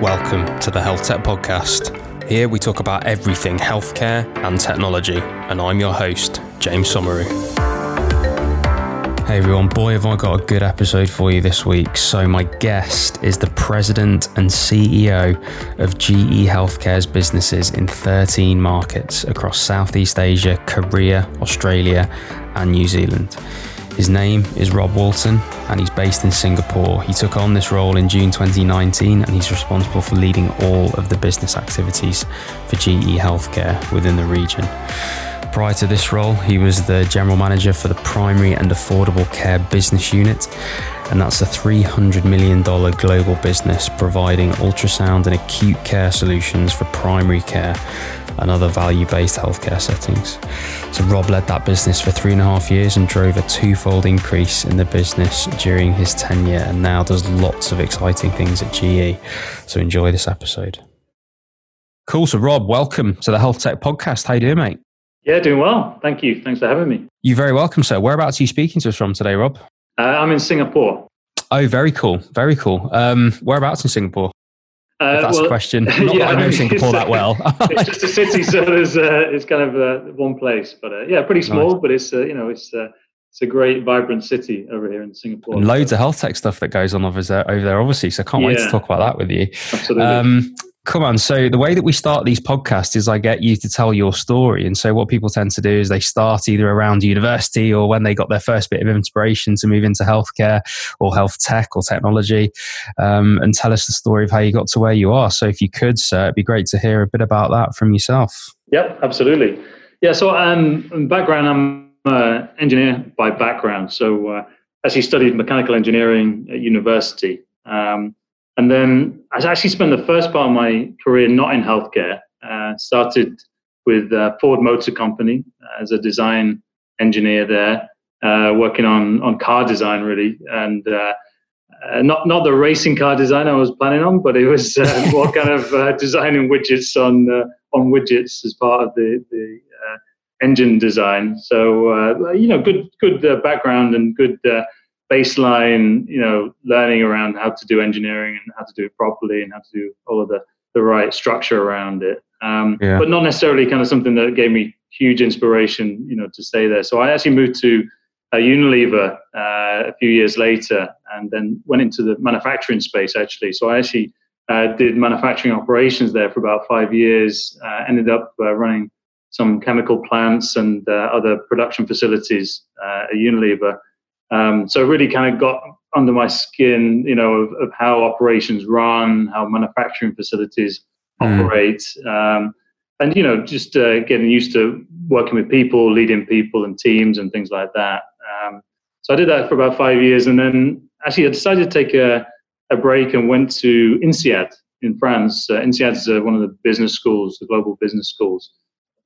Welcome to the Health Tech Podcast. Here we talk about everything healthcare and technology, and I'm your host, James Somauroo. Hey everyone, boy, have I got a good episode for you this week. So, my guest is the president and CEO of GE Healthcare's businesses in 13 markets across Southeast Asia, Korea, Australia, and New Zealand. His name is Rob Walton and he's based in Singapore. He took on this role in June 2019 and he's responsible for leading all of the business activities for GE Healthcare within the region. Prior to this role, he was the general manager for the primary and affordable care business unit, and that's a $300 million global business providing ultrasound and acute care solutions for primary care and other value based healthcare settings. So, Rob led that business for three and a half years and drove a twofold increase in the business during his tenure, and now does lots of exciting things at GE. So, enjoy this episode. Cool. So, Rob, welcome to the Health Tech Podcast. How you doing, mate? Yeah, doing well. Thank you. Thanks for having me. You're very welcome, sir. Whereabouts are you speaking to us from today, Rob? Uh, I'm in Singapore. Oh, very cool. Very cool. Um, whereabouts in Singapore? Uh, if that's well, a question. Not yeah, that I know Singapore that well. it's just a city, so there's uh, it's kind of uh, one place, but uh, yeah, pretty small. Nice. But it's uh, you know it's uh, it's a great, vibrant city over here in Singapore. And loads so. of health tech stuff that goes on over there, over there, obviously. So I can't yeah. wait to talk about that with you. Absolutely. Um, Come on. So the way that we start these podcasts is I get you to tell your story. And so what people tend to do is they start either around university or when they got their first bit of inspiration to move into healthcare or health tech or technology um, and tell us the story of how you got to where you are. So if you could, sir, it'd be great to hear a bit about that from yourself. Yep, absolutely. Yeah, so um, background, I'm an engineer by background. So uh, actually studied mechanical engineering at university. Um, and then I actually spent the first part of my career not in healthcare. Uh, started with uh, Ford Motor Company as a design engineer there, uh, working on on car design really, and uh, uh, not not the racing car design I was planning on, but it was uh, more kind of designing widgets on on widgets as part of the the engine design. So you know, good good background and good baseline, you know, learning around how to do engineering and how to do it properly and how to do all of the, the right structure around it. Um, yeah. But not necessarily kind of something that gave me huge inspiration, you know, to stay there. So I actually moved to uh, Unilever uh, a few years later and then went into the manufacturing space actually. So I actually uh, did manufacturing operations there for about five years, uh, ended up uh, running some chemical plants and uh, other production facilities at Unilever. Um, so really kind of got under my skin, you know, of, of how operations run, how manufacturing facilities mm. operate, um, and you know, just uh, getting used to working with people, leading people and teams and things like that. Um, so I did that for about five years, and then actually I decided to take a, a break and went to INSEAD in France. Uh, INSEAD is uh, one of the business schools, the global business schools.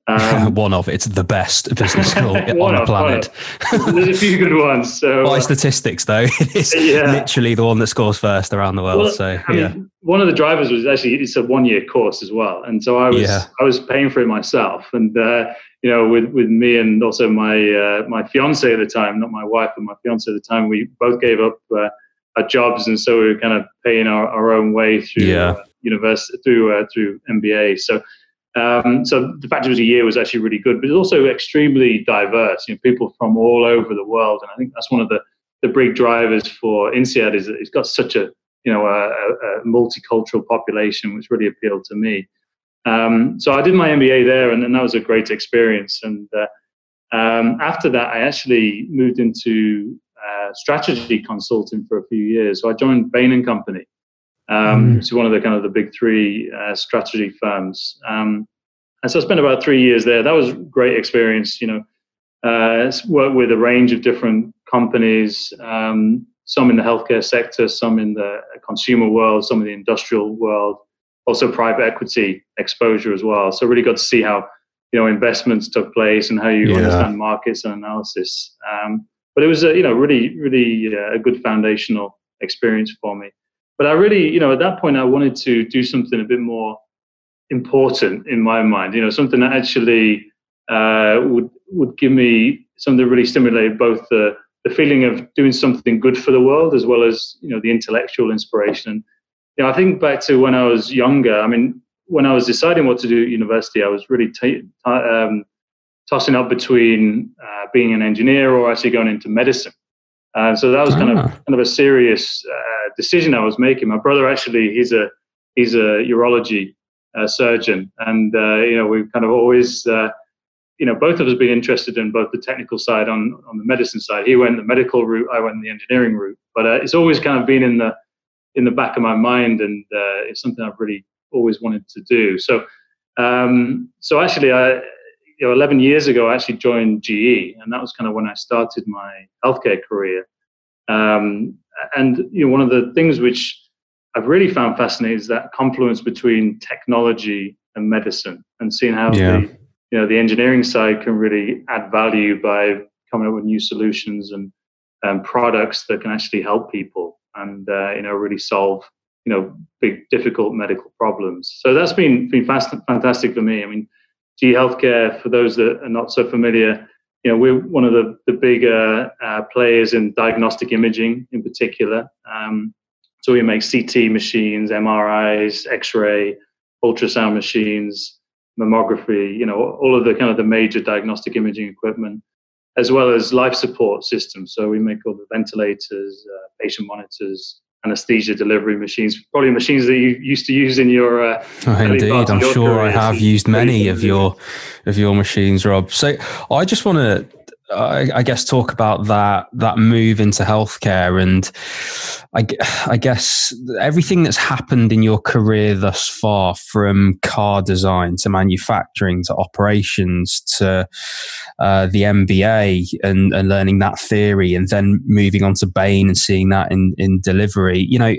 Um, one of it's the best business school on the planet. There's a few good ones. So by uh, statistics, though, it is yeah. literally the one that scores first around the world. Well, so I yeah, mean, one of the drivers was actually it's a one year course as well, and so I was yeah. I was paying for it myself, and uh, you know, with with me and also my uh, my fiance at the time, not my wife, but my fiance at the time, we both gave up uh, our jobs, and so we were kind of paying our, our own way through yeah. Uh, university through uh, through MBA. So um, so the fact it was a year was actually really good, but it's also extremely diverse. You know, people from all over the world, and I think that's one of the the big drivers for INSEAD is it's got such a you know a, a multicultural population, which really appealed to me. Um, so I did my MBA there, and, and, that was a great experience. And uh, um, after that, I actually moved into uh, strategy consulting for a few years. So I joined Bain and Company, um, mm. one of the kind of the big three uh, strategy firms. Um, and so I spent about three years there. That was great experience. You know, uh, worked with a range of different companies, um, some in the healthcare sector, some in the consumer world, some in the industrial world, also private equity exposure as well. So really got to see how you know investments took place and how you yeah. understand markets and analysis. Um, but it was a you know really really uh, a good foundational experience for me but I really, you know, at that point, I wanted to do something a bit more important in my mind. You know, something that actually uh, would would give me something that really stimulated both the the feeling of doing something good for the world as well as you know the intellectual inspiration. You know, I think back to when I was younger. I mean, when I was deciding what to do at university, I was really t- um, tossing up between uh, being an engineer or actually going into medicine. Uh, so that was kind of ah. kind of a serious uh, decision I was making. My brother actually he's a he's a urology uh, surgeon, and uh, you know we've kind of always uh, you know both of us been interested in both the technical side on on the medicine side. He went the medical route, I went the engineering route, but it's always kind of been in the in the back of my mind, and it's something I've really always wanted to do. So um, so actually I you know, 11 years ago, I actually joined GE, and that was kind of when I started my healthcare career. Um, and you know, one of the things which I've really found fascinating is that confluence between technology and medicine, and seeing how yeah. the you know the engineering side can really add value by coming up with new solutions and um, products that can actually help people and uh, you know really solve you know big difficult medical problems. So that's been been fast, fantastic for me. I mean GE Healthcare, for those that are not so familiar, you know, we're one of the, the bigger uh, players in diagnostic imaging in particular. Um, so we make CT machines, MRIs, X-ray, ultrasound machines, mammography, you know, all of the kind of the major diagnostic imaging equipment, as well as life support systems. So we make all the ventilators, uh, patient monitors, anesthesia delivery machines, probably machines that you used to use in your. Uh, oh, indeed, I'm sure I have used many of your of your machines, Rob. So I just want to I, I, guess talk about that that move into healthcare and I, I, guess everything that's happened in your career thus far from car design to manufacturing to operations to uh, the MBA and, and learning that theory and then moving on to Bain and seeing that in, in delivery you know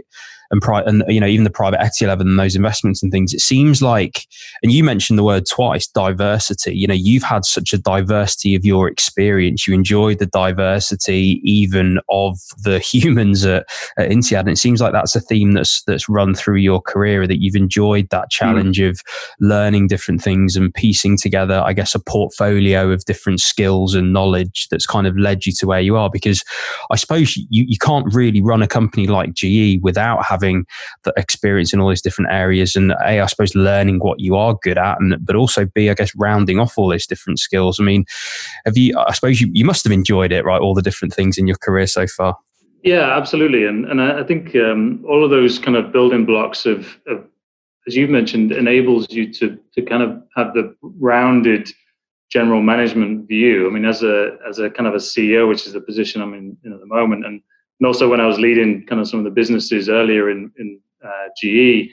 and, pri- and you know even the private equity level and those investments and things it seems like and you mentioned the word twice diversity you know you've had such a diversity of your experience you enjoyed the diversity even of the humans at, at INSEAD and it seems like that's a theme that's that's run through your career that you've enjoyed that challenge mm. of learning different things and piecing together I guess a portfolio of different skills and knowledge that's kind of led you to where you are because I suppose you, you can't really run a company like GE without having having the experience in all these different areas and a i suppose learning what you are good at and but also b i guess rounding off all those different skills. I mean have you i suppose you, you must have enjoyed it right all the different things in your career so far. Yeah absolutely. And and i think um, all of those kind of building blocks of, of as you've mentioned enables you to to kind of have the rounded general management view. I mean as a as a kind of a ceo which is the position i'm in, in at the moment and and also when I was leading kind of some of the businesses earlier in, in uh, GE,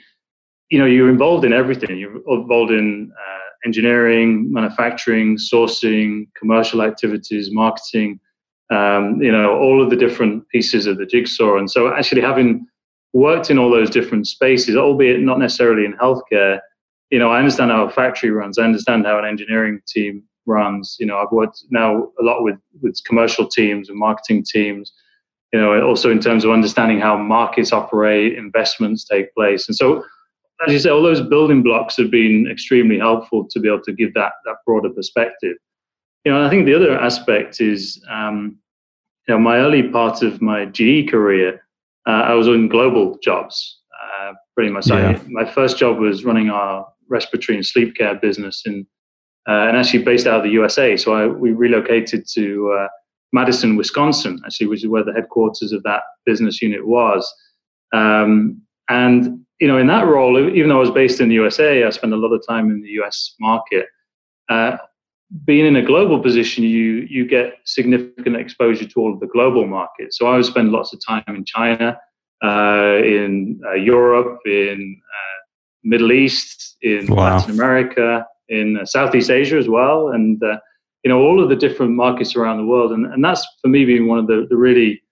you know, you're involved in everything. You're involved in uh, engineering, manufacturing, sourcing, commercial activities, marketing, um, you know, all of the different pieces of the jigsaw. And so actually having worked in all those different spaces, albeit not necessarily in healthcare, you know, I understand how a factory runs. I understand how an engineering team runs. You know, I've worked now a lot with, with commercial teams and marketing teams you know, also in terms of understanding how markets operate, investments take place. And so, as you say, all those building blocks have been extremely helpful to be able to give that, that broader perspective. You know, I think the other aspect is, um, you know, my early part of my GE career, uh, I was in global jobs, uh, pretty much. Yeah. I, my first job was running our respiratory and sleep care business in, uh, and actually based out of the USA. So I, we relocated to uh, Madison, Wisconsin, actually, which is where the headquarters of that business unit was. Um, and you know, in that role, even though I was based in the USA, I spent a lot of time in the US market. Uh, being in a global position, you you get significant exposure to all of the global markets. So I would spend lots of time in China, uh, in uh, Europe, in uh, Middle East, in wow. Latin America, in uh, Southeast Asia as well, and uh, you know all of the different markets around the world. And, and that's for me been one of the, the really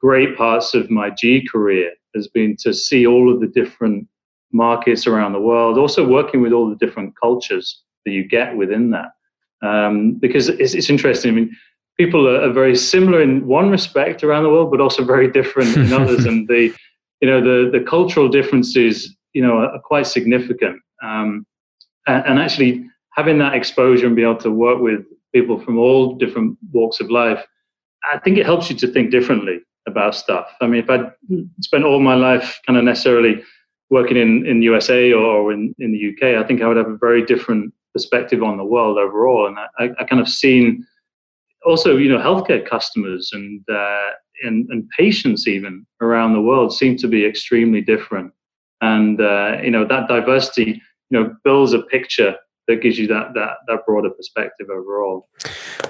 great parts of my g career has been to see all of the different markets around the world. Also working with all the different cultures that you get within that. Um, because it's, it's interesting. I mean people are, are, very similar in one respect around the world but also very different in others. And the you know the the cultural differences you know are, are quite significant. Um, and, and actually having that exposure and be able to work with people from all different walks of life, I think it helps you to think differently about stuff. I mean, if I spent all my life kind of necessarily working in in USA or in in the UK, I think I would have a very different perspective on the world overall. And I, I kind of seen also, you know, healthcare customers and uh, and, and patients even around the world seem to be extremely different. And uh, you know that diversity, you know, builds a picture that gives you that that that broader perspective overall.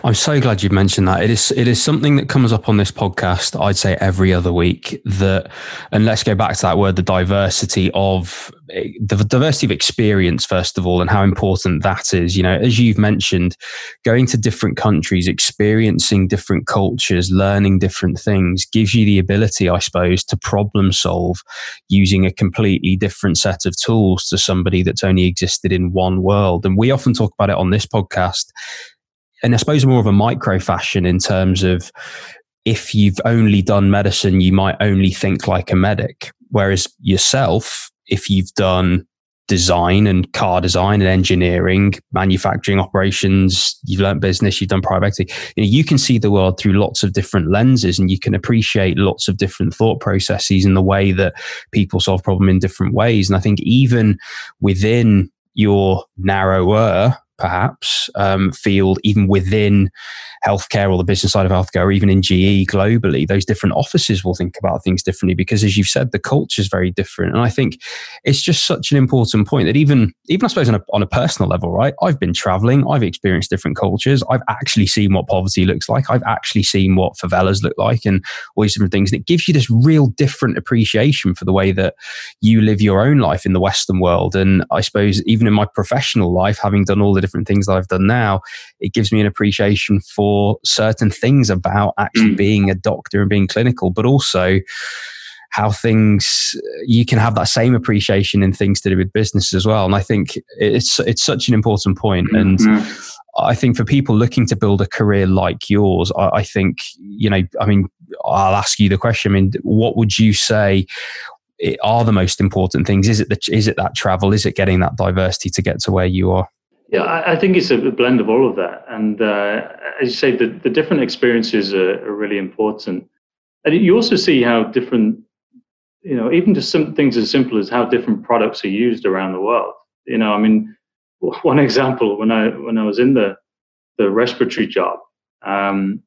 I'm so glad you mentioned that. It is it is something that comes up on this podcast. I'd say every other week. That and let's go back to that word, the diversity of the diversity of experience first of all, and how important that is. You know, as you've mentioned, going to different countries, experiencing different cultures, learning different things gives you the ability, I suppose, to problem solve using a completely different set of tools to somebody that's only existed in one world and we often talk about it on this podcast. And I suppose more of a micro fashion in terms of if you've only done medicine, you might only think like a medic. Whereas yourself, if you've done design and car design and engineering, manufacturing operations, you've learned business, you've done private equity, you, know, you can see the world through lots of different lenses and you can appreciate lots of different thought processes and the way that people solve problem in different ways. And I think even within your narrower perhaps um, field, even within healthcare or the business side of healthcare, or even in GE globally, those different offices will think about things differently because, as you've said, the culture is very different. And I think it's just such an important point that even, even I suppose on a, on a personal level, right? I've been traveling, I've experienced different cultures, I've actually seen what poverty looks like, I've actually seen what favelas look like, and all these different things. And it gives you this real different appreciation for the way that you live your own life in the Western world. And I suppose even in my professional life, having done all the different things that I've done now, it gives me an appreciation for certain things about actually mm. being a doctor and being clinical, but also how things you can have that same appreciation in things to do with business as well. And I think it's it's such an important point. And mm-hmm. I think for people looking to build a career like yours, I, I think you know, I mean, I'll ask you the question. I mean, what would you say? are the most important things? Is it the, is it that travel? Is it getting that diversity to get to where you are? Yeah, I, I think it's a blend of all of that. And uh, as you say, the, the different experiences are, are, really important. And you also see how different, you know, even just some things as simple as how different products are used around the world. You know, I mean, one example when I when I was in the the respiratory job, um,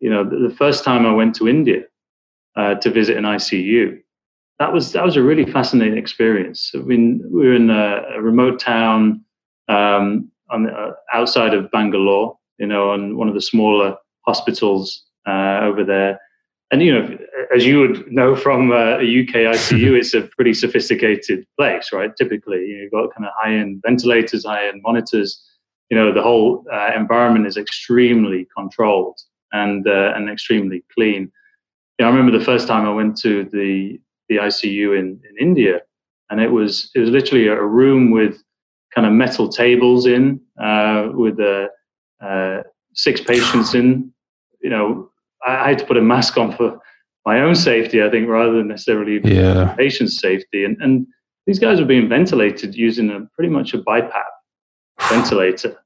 you know, the, the, first time I went to India uh, to visit an ICU, that was that was a really fascinating experience. I mean, we were in a, a remote town um, on the, uh, outside of Bangalore, you know, on one of the smaller hospitals uh, over there. And you know, as you would know from uh, a UK ICU, it's a pretty sophisticated place, right? Typically, you've got kind of high-end ventilators, high-end monitors. You know, the whole uh, environment is extremely controlled and uh, and extremely clean. You know, I remember the first time I went to the the ICU in, in India, and it was it was literally a room with kind of metal tables in uh, with uh, uh, six patients in. You know, I, I, had to put a mask on for my own safety, I think, rather than necessarily yeah. patient's safety. And, and these guys were being ventilated using a pretty much a BiPAP ventilator.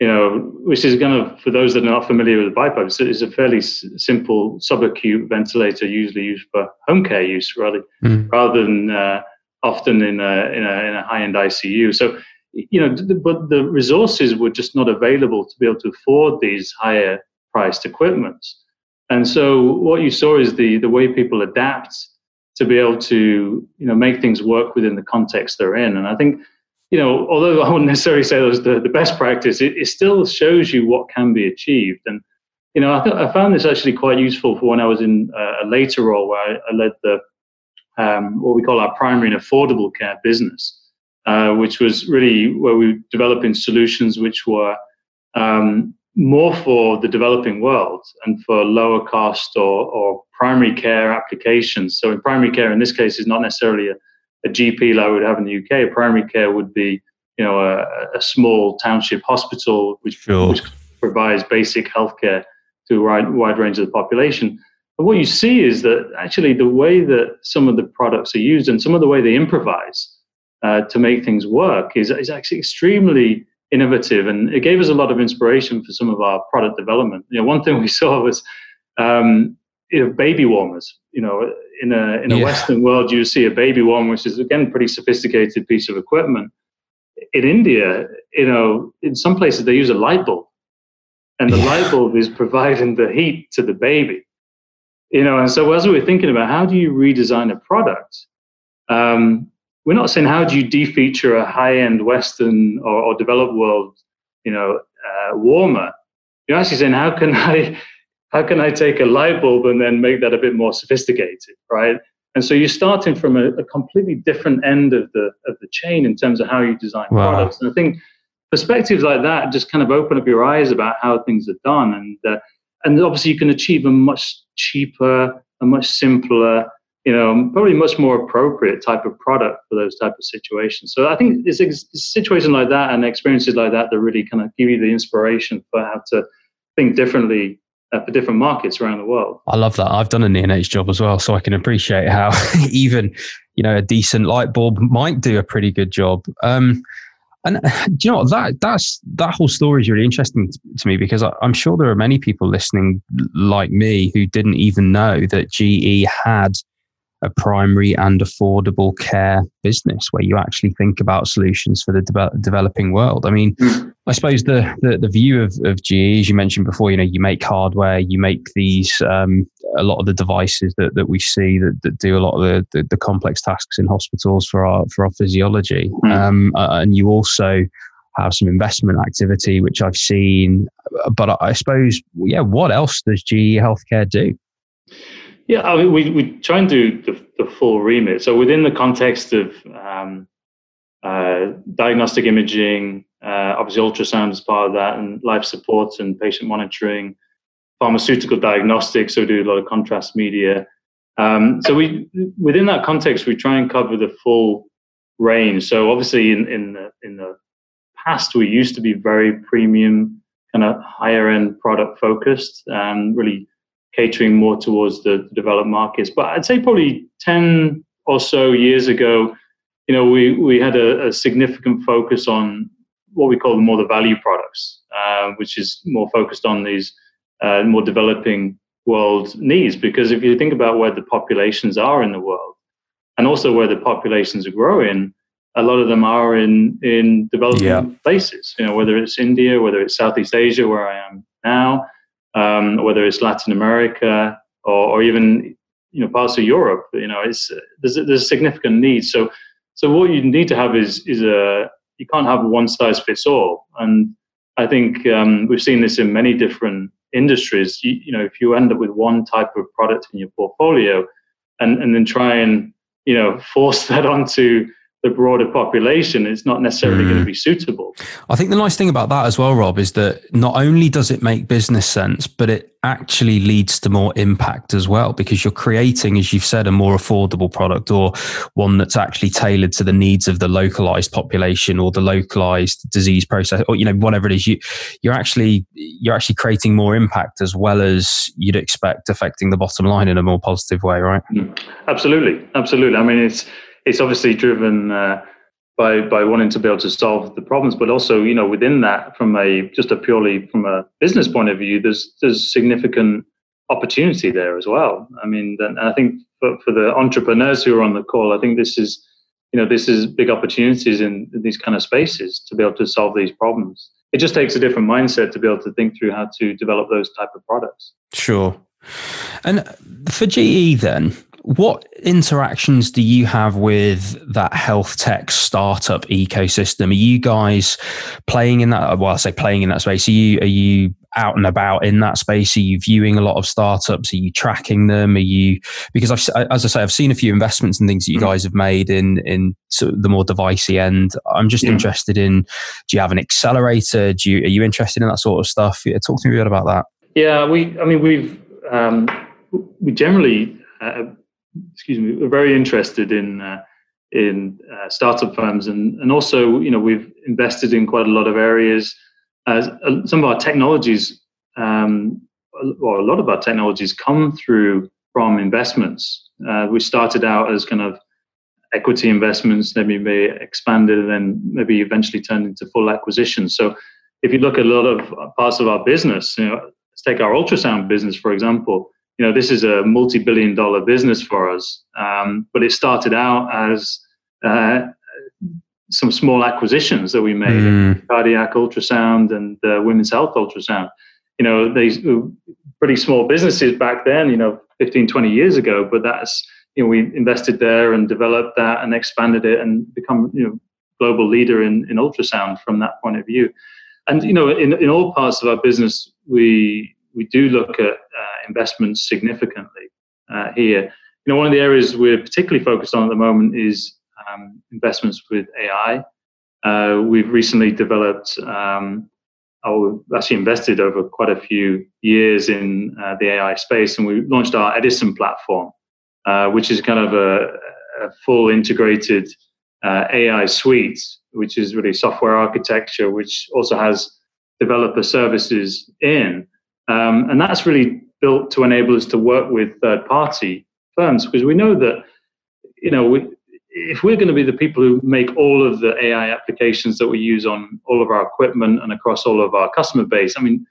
You know, which is kind of for those that are not familiar with the BiPAP, it's, it's a fairly s- simple subacute ventilator, usually used for home care use, rather mm. rather than uh, often in a in a, in a high end ICU. So you know, but the resources were just not available to be able to afford these higher priced equipments. And so what you saw is the the way people adapt to be able to you know make things work within the context they're in. And I think you know although I wouldn't necessarily say that was the, the best practice, it, it still shows you what can be achieved. And you know I, th- I found this actually quite useful for when I was in a later role where I, I led the um, what we call our primary and affordable care business. Uh, which was really where we were developing solutions which were um, more for the developing world and for lower cost or, or, primary care applications. So in primary care, in this case, is not necessarily a, a GP like we would have in the UK. Primary care would be, you know, a, a small township hospital which, sure. which provides basic healthcare to a wide, wide range of the population. But what you see is that actually the way that some of the products are used and some of the way they improvise uh, to make things work is, is actually extremely innovative and it gave us a lot of inspiration for some of our product development. You know, one thing we saw was um, you know, baby warmers. You know, in a in a yeah. Western world, you see a baby warmer, which is again a pretty sophisticated piece of equipment. In India, you know, in some places they use a light bulb, and the yeah. light bulb is providing the heat to the baby. You know, and so as we we're thinking about how do you redesign a product, um, we're not saying how do you defeature a high-end Western or, or developed world, you know, uh, warmer. You're actually saying how can I how can I take a light bulb and then make that a bit more sophisticated, right? And so you're starting from a, a completely different end of the of the chain in terms of how you design wow. products. And I think perspectives like that just kind of open up your eyes about how things are done, and uh, and obviously you can achieve a much cheaper, a much simpler, you know, probably much more appropriate type of product for those type of situations. So I think it's, a situations like that and experiences like that that really kind of give you the inspiration for how to think differently uh, for different markets around the world. I love that. I've done an ENH job as well, so I can appreciate how even you know a decent light bulb might do a pretty good job. Um, and do you know that that's that whole story is really interesting to me because I, I'm sure there are many people listening like me who didn't even know that GE had a primary and affordable care business where you actually think about solutions for the de- developing world. I mean, mm. I suppose the, the, the view of, of GE, as you mentioned before, you know, you make hardware, you make these um, a lot of the devices that, that we see that, that do a lot of the, the, the complex tasks in hospitals for our for our physiology, mm. um, uh, and you also have some investment activity which I've seen. But I suppose, yeah, what else does GE Healthcare do? Yeah, I mean, we, we try and do the, the full remit. So within the context of um, uh, diagnostic imaging, uh, obviously ultrasound is part of that, and life support and patient monitoring, pharmaceutical diagnostics. So we do a lot of contrast media. Um, so we within that context, we try and cover the full range. So obviously, in in the in the past, we used to be very premium, kind of higher end product focused, and really catering more towards the developed markets. But I'd say probably 10 or so years ago, you know, we, we had a, a significant focus on what we call the more the value products, uh, which is more focused on these uh, more developing world needs. Because if you think about where the populations are in the world, and also where the populations are growing, a lot of them are in in developing yeah. places. You know, whether it's India, whether it's Southeast Asia, where I am now, um, whether it's Latin America or, or, even you know parts of Europe. You know, it's there's a, there's a significant need. So so what you need to have is is a you can't have one size fits all. And I think um, we've seen this in many different industries. You, you know, if you end up with one type of product in your portfolio, and and then try and you know force that onto the broader population, it's not necessarily mm. going to be suitable. I think the nice thing about that as well, Rob, is that not only does it make business sense, but it actually leads to more impact as well because you're creating, as you've said, a more affordable product or one that's actually tailored to the needs of the localized population or the localized disease process or you know whatever it is. You you're actually you're actually creating more impact as well as you'd expect affecting the bottom line in a more positive way, right? Mm. Absolutely, absolutely. I mean, it's it's obviously driven uh, by by wanting to be able to solve the problems, but also you know within that, from a just a purely from a business point of view, there's there's significant opportunity there as well. I mean, and I think for, for the entrepreneurs who are on the call, I think this is you know this is big opportunities in, in these kind of spaces to be able to solve these problems. It just takes a different mindset to be able to think through how to develop those type of products. Sure. And for GE, then, what interactions do you have with that health tech startup ecosystem? Are you guys playing in that? Well, I say playing in that space. Are you are you out and about in that space? Are you viewing a lot of startups? Are you tracking them? Are you because I've as I say I've seen a few investments and things that you mm. guys have made in in sort of the more devicey end. I'm just yeah. interested in do you have an accelerator? Do you are you interested in that sort of stuff? Yeah, talk to me a bit about that. Yeah, we I mean we've um, we generally. Uh, excuse me, we're very interested in uh, in uh, startup firms, and and also you know we've invested in quite a lot of areas. As uh, some of our technologies, um, or a lot of our technologies, come through from investments. Uh, we started out as kind of equity investments, then maybe expanded, and then maybe eventually turned into full acquisitions. So if you look at a lot of parts of our business, you know, let's take our ultrasound business for example you know, this is a multi-billion dollar business for us. Um, but it started out as uh, some small acquisitions that we made, mm. cardiac ultrasound and uh, women's health ultrasound. You know, these pretty small businesses back then, you know, 15, 20 years ago, but that's, you know, we invested there and developed that and expanded it and become, you know, global leader in, in ultrasound from that point of view. And, you know, in, in all parts of our business, we, we do look at uh, investments significantly uh, here. You know, one of the areas we're particularly focused on at the moment is um, investments with AI. Uh, we've recently developed, um, oh, actually invested over quite a few years in uh, the AI space, and we launched our Edison platform, uh, which is kind of a, a full integrated uh, AI suite, which is really software architecture, which also has developer services in. Um, and that's really built to enable us to work with third party firms because we know that, you know, we, if we're going to be the people who make all of the AI applications that we use on all of our equipment and across all of our customer base, I mean,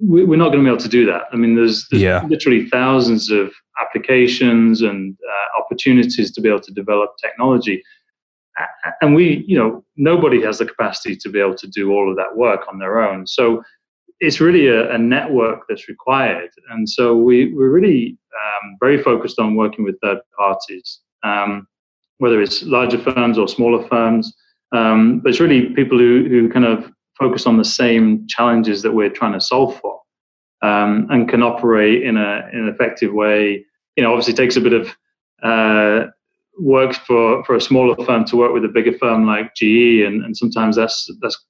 we're not going to be able to do that. I mean, there's, there's yeah. literally thousands of applications and uh, opportunities to be able to develop technology. And we, you know, nobody has the capacity to be able to do all of that work on their own. So it's really a, a, network that's required. And so we, we're really um, very focused on working with third parties, um, whether it's larger firms or smaller firms. Um, but it's really people who, who kind of focus on the same challenges that we're trying to solve for um, and can operate in, a, in an effective way. You know, obviously takes a bit of uh, work for, for a smaller firm to work with a bigger firm like GE, and, and sometimes that's that's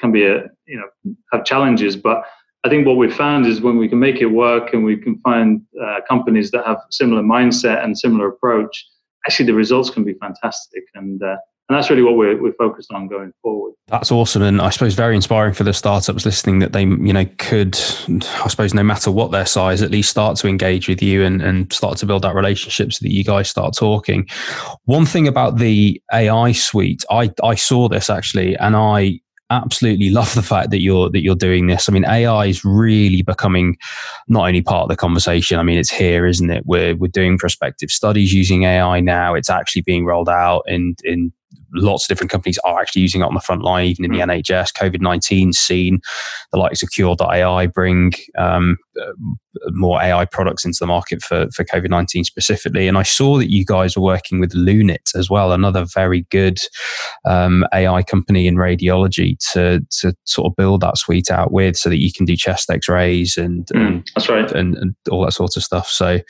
can be a you know have challenges but i think what we've found is when we can make it work and we can find uh, companies that have similar mindset and similar approach actually the results can be fantastic and uh, and that's really what we're, we're focused on going forward. That's awesome, and I suppose very inspiring for the startups listening that they, you know, could, I suppose, no matter what their size, at least start to engage with you and, and start to build that relationship so that you guys start talking. One thing about the AI suite, I I saw this actually, and I absolutely love the fact that you're that you're doing this. I mean, AI is really becoming not only part of the conversation. I mean, it's here, isn't it? We're we're doing prospective studies using AI now. It's actually being rolled out in in lots of different companies are actually using it on the front line, even in the hmm. NHS. COVID 19 scene, the likes of Qure.ai bring um, uh, more AI products into the market for, for COVID 19 specifically. And I saw that you guys are working with Lunit as well, another very good um, AI company in radiology to, to sort of build that suite out with so that you can do chest x rays and, mm, and, that's right. And, and, all that sort of stuff. So,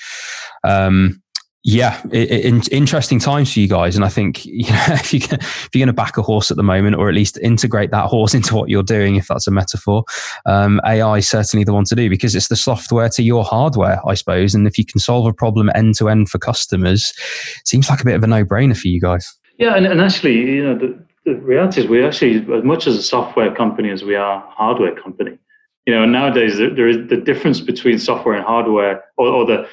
um, yeah, it, it, interesting times for you guys, and I think you know, if you if you're going to back a horse at the moment, or at least integrate that horse into what you're doing, if that's a metaphor, um, AI is certainly the one to do because it's the software to your hardware, I suppose. And if you can solve a problem end to end for customers, seems like a bit of a no brainer for you guys. Yeah, and, and actually, you know, the, the reality is we're actually as much as a software company as we are a hardware company. You know, nowadays there is the difference between software and hardware, or, or the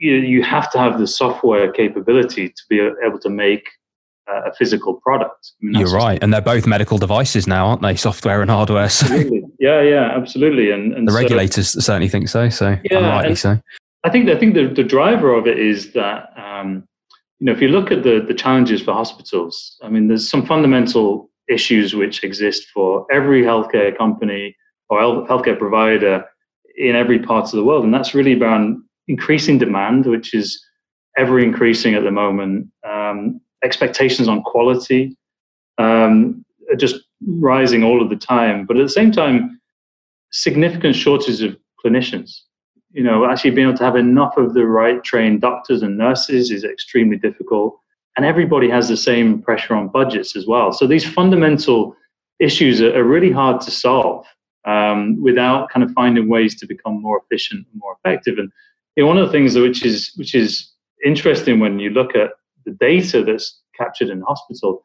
you, you have to have the software capability to be able to make a physical product. I mean, You're right, and they're both medical devices now, aren't they? Software and hardware. So. Absolutely. Yeah, yeah, absolutely. And, and the regulators so, certainly think so. So yeah, rightly so. I think I think the, the driver of it is that um, you know if you look at the the challenges for hospitals, I mean, there's some fundamental issues which exist for every healthcare company or healthcare provider in every part of the world, and that's really around increasing demand, which is ever increasing at the moment. Um, expectations on quality um, are just rising all of the time. But at the same time, significant shortages of clinicians. You know, actually being able to have enough of the right trained doctors and nurses is extremely difficult. And everybody has the same pressure on budgets as well. So these fundamental issues are, are really hard to solve um, without kind of finding ways to become more efficient and more effective. And you know, one of the things which is which is interesting when you look at the data that's captured in hospital,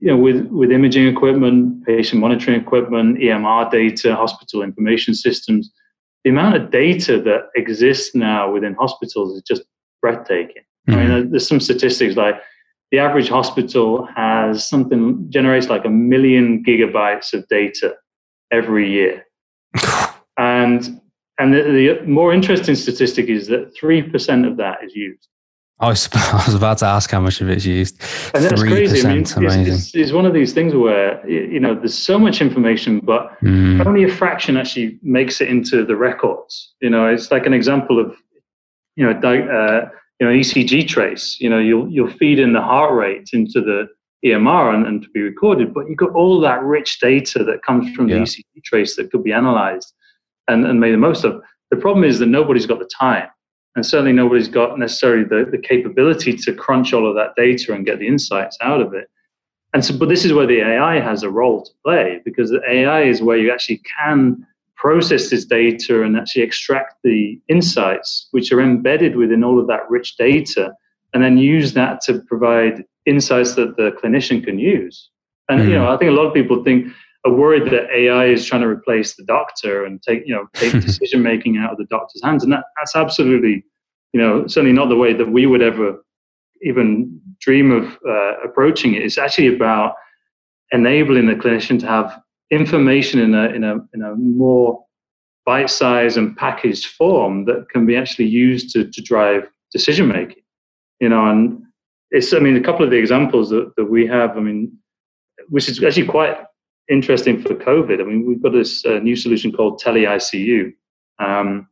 you know, with with imaging equipment, patient monitoring equipment, EMR data, hospital information systems, the amount of data that exists now within hospitals is just breathtaking. Mm-hmm. I mean, mm-hmm. there's some statistics like the average hospital has something generates like a million gigabytes of data every year. and and the, the more interesting statistic is that 3% of that is used. I was, I was about to ask how much of it's used. And that's crazy. I mean, it's, it's, it's, one of these things where, you know, there's so much information, but mm. only a fraction actually makes it into the records. You know, it's like an example of, you know, uh, you know, ECG trace. You know, you'll, you'll feed in the heart rate into the EMR and, and to be recorded, but you've got all that rich data that comes from yeah. the ECG trace that could be analyzed and, and made the most of. The problem is that nobody's got the time and certainly nobody's got necessarily the, the capability to crunch all of that data and get the insights out of it. And so, but this is where the AI has a role to play because the AI is where you actually can process this data and actually extract the insights which are embedded within all of that rich data and then use that to provide insights that the clinician can use. And mm. you know, I think a lot of people think are worried that AI is trying to replace the doctor and take you know take decision making out of the doctor's hands, and that, that's absolutely you know certainly not the way that we would ever even dream of uh, approaching it. It's actually about enabling the clinician to have information in a in a in a more bite-sized and packaged form that can be actually used to to drive decision making. You know, and it's I mean a couple of the examples that, that we have. I mean, which is actually quite interesting for COVID. I mean, we've got this uh, new solution called Tele ICU, um,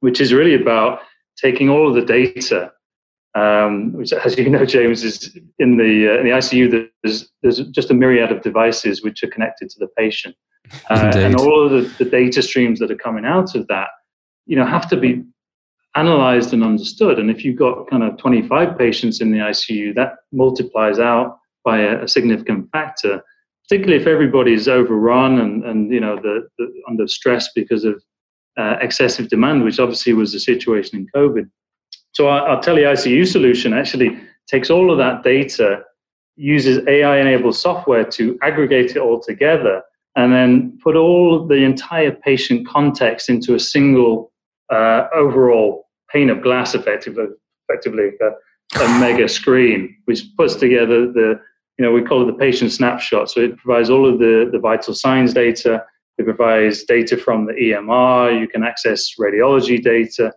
which is really about taking all of the data, um, which, as you know, James, is in the uh, in the ICU. There's there's just a myriad of devices which are connected to the patient, uh, and all of the, the data streams that are coming out of that, you know, have to be analyzed and understood. And if you've got kind of 25 patients in the ICU, that multiplies out by a, a significant factor particularly if everybody is overrun and, and you know the, the under stress because of uh, excessive demand, which obviously was the situation in COVID. So our, our tele-ICU solution actually takes all of that data, uses AI-enabled software to aggregate it all together, and then put all the entire patient context into a single uh, overall pane of glass, effectively, effectively a, a mega screen, which puts together the you know, we call it the patient snapshot. So it provides all of the, the vital signs data. It provides data from the EMR. You can access radiology data.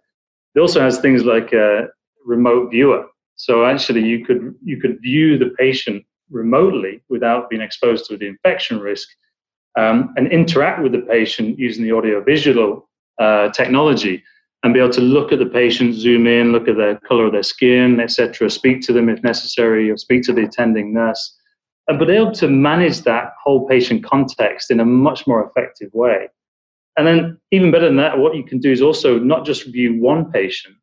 It also has things like a remote viewer. So actually, you could you could view the patient remotely without being exposed to the infection risk, um, and interact with the patient using the audiovisual uh, technology and be able to look at the patient, zoom in, look at the color of their skin, etc., speak to them if necessary, or speak to the attending nurse, and be able to manage that whole patient context in a much more effective way. And then, even better than that, what you can do is also not just view one patient,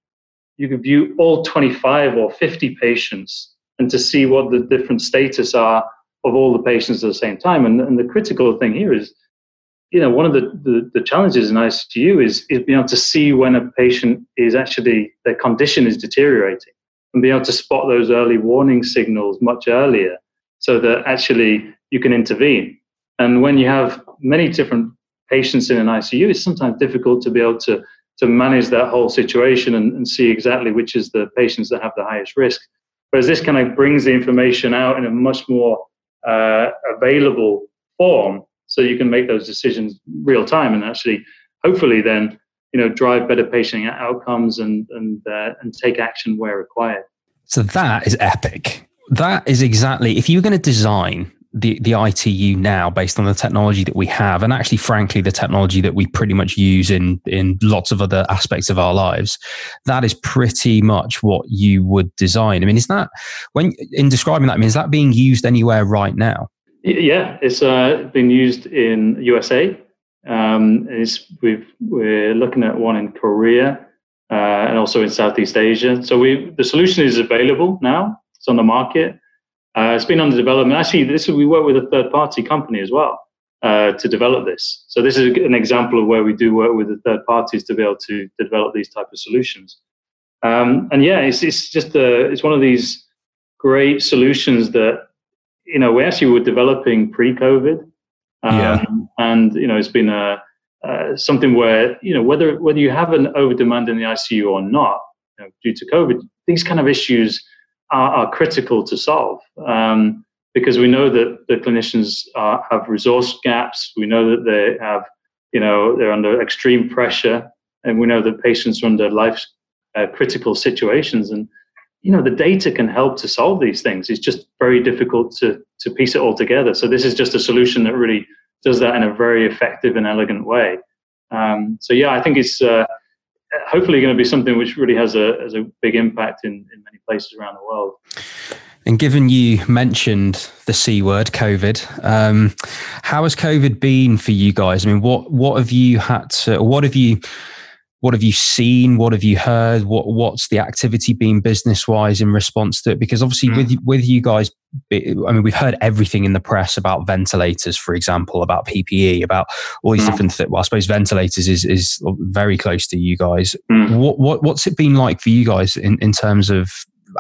you can view all 25 or 50 patients and to see what the different status are of all the patients at the same time. And, and the critical thing here is you know, one of the, the, the, challenges in ICU is, is being able to see when a patient is actually, their condition is deteriorating and be able to spot those early warning signals much earlier so that actually you can intervene. And when you have many different patients in an ICU, it's sometimes difficult to be able to, to manage that whole situation and, and see exactly which is the patients that have the highest risk. Whereas this kind of brings the information out in a much more uh, available form so you can make those decisions real time and actually hopefully then you know drive better patient outcomes and and uh, and take action where required so that is epic that is exactly if you're going to design the, the ITU now based on the technology that we have, and actually, frankly, the technology that we pretty much use in in lots of other aspects of our lives, that is pretty much what you would design. I mean, is that when in describing that, I mean, is that being used anywhere right now? Yeah, it's uh, been used in USA. Um, it's, we've, we're looking at one in Korea uh, and also in Southeast Asia. So we, the solution is available now. It's on the market. Uh, it's been under development. Actually, this we work with a third-party company as well uh, to develop this. So this is an example of where we do work with the third parties to be able to develop these type of solutions. Um, and yeah, it's, it's just a, it's one of these great solutions that you know, we actually were developing pre-COVID, um, yeah. and you know, it's been a uh, something where you know whether whether you have an over demand in the ICU or not, you know, due to COVID, these kind of issues are, are critical to solve um, because we know that the clinicians are, have resource gaps. We know that they have, you know, they're under extreme pressure. and we know that patients are under life uh, critical situations, and you know the data can help to solve these things. It's just very difficult to to piece it all together. So this is just a solution that really does that in a very effective and elegant way. Um, so yeah, I think it's uh, hopefully going to be something which really has a has a big impact in, in many places around the world. And given you mentioned the C word, COVID, um, how has COVID been for you guys? I mean, what what have you had to, what have you what have you seen? What have you heard? What what's the activity been business wise in response to it? Because obviously, mm. with with you guys, I mean, we've heard everything in the press about ventilators, for example, about PPE, about all these mm. different things. Well, I suppose ventilators is is very close to you guys. Mm. What what what's it been like for you guys in in terms of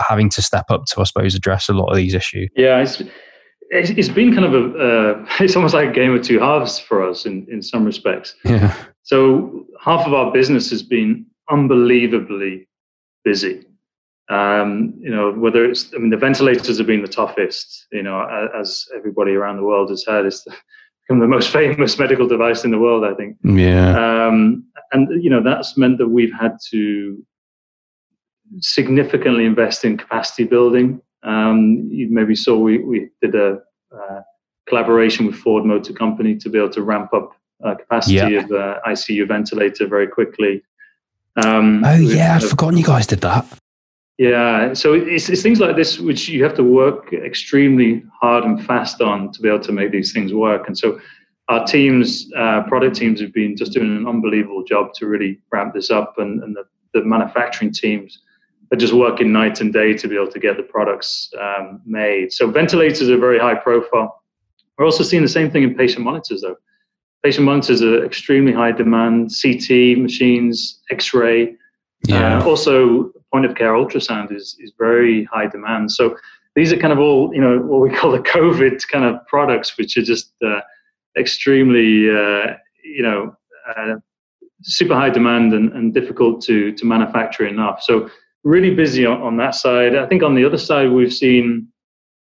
having to step up to, I suppose, address a lot of these issues? Yeah, it's it's been kind of a uh, it's almost like a game of two halves for us in in some respects. Yeah. So half of our business has been unbelievably busy. Um, you know, whether it's, I mean, the ventilators have been the toughest, you know, as everybody around the world has heard, it's become the most famous medical device in the world, I think. Yeah. Um, and, you know, that's meant that we've had to significantly invest in capacity building. Um, you maybe saw we, we did a uh, collaboration with Ford Motor Company to be able to ramp up uh, capacity yeah. of uh, ICU ventilator very quickly. Um, oh yeah, I'd forgotten you guys did that. Yeah, so it's, it's things like this which you have to work extremely hard and fast on to be able to make these things work. And so our teams, uh, product teams, have been just doing an unbelievable job to really ramp this up, and, and the, the manufacturing teams are just working night and day to be able to get the products um, made. So ventilators are very high profile. We're also seeing the same thing in patient monitors, though patient monitors are extremely high demand. CT machines, X-ray, yeah. Uh, also point of care ultrasound is is very high demand. So these are kind of all you know what we call the COVID kind of products, which are just uh, extremely uh, you know uh, super high demand and, and difficult to to manufacture enough. So really busy on, on that side. I think on the other side we've seen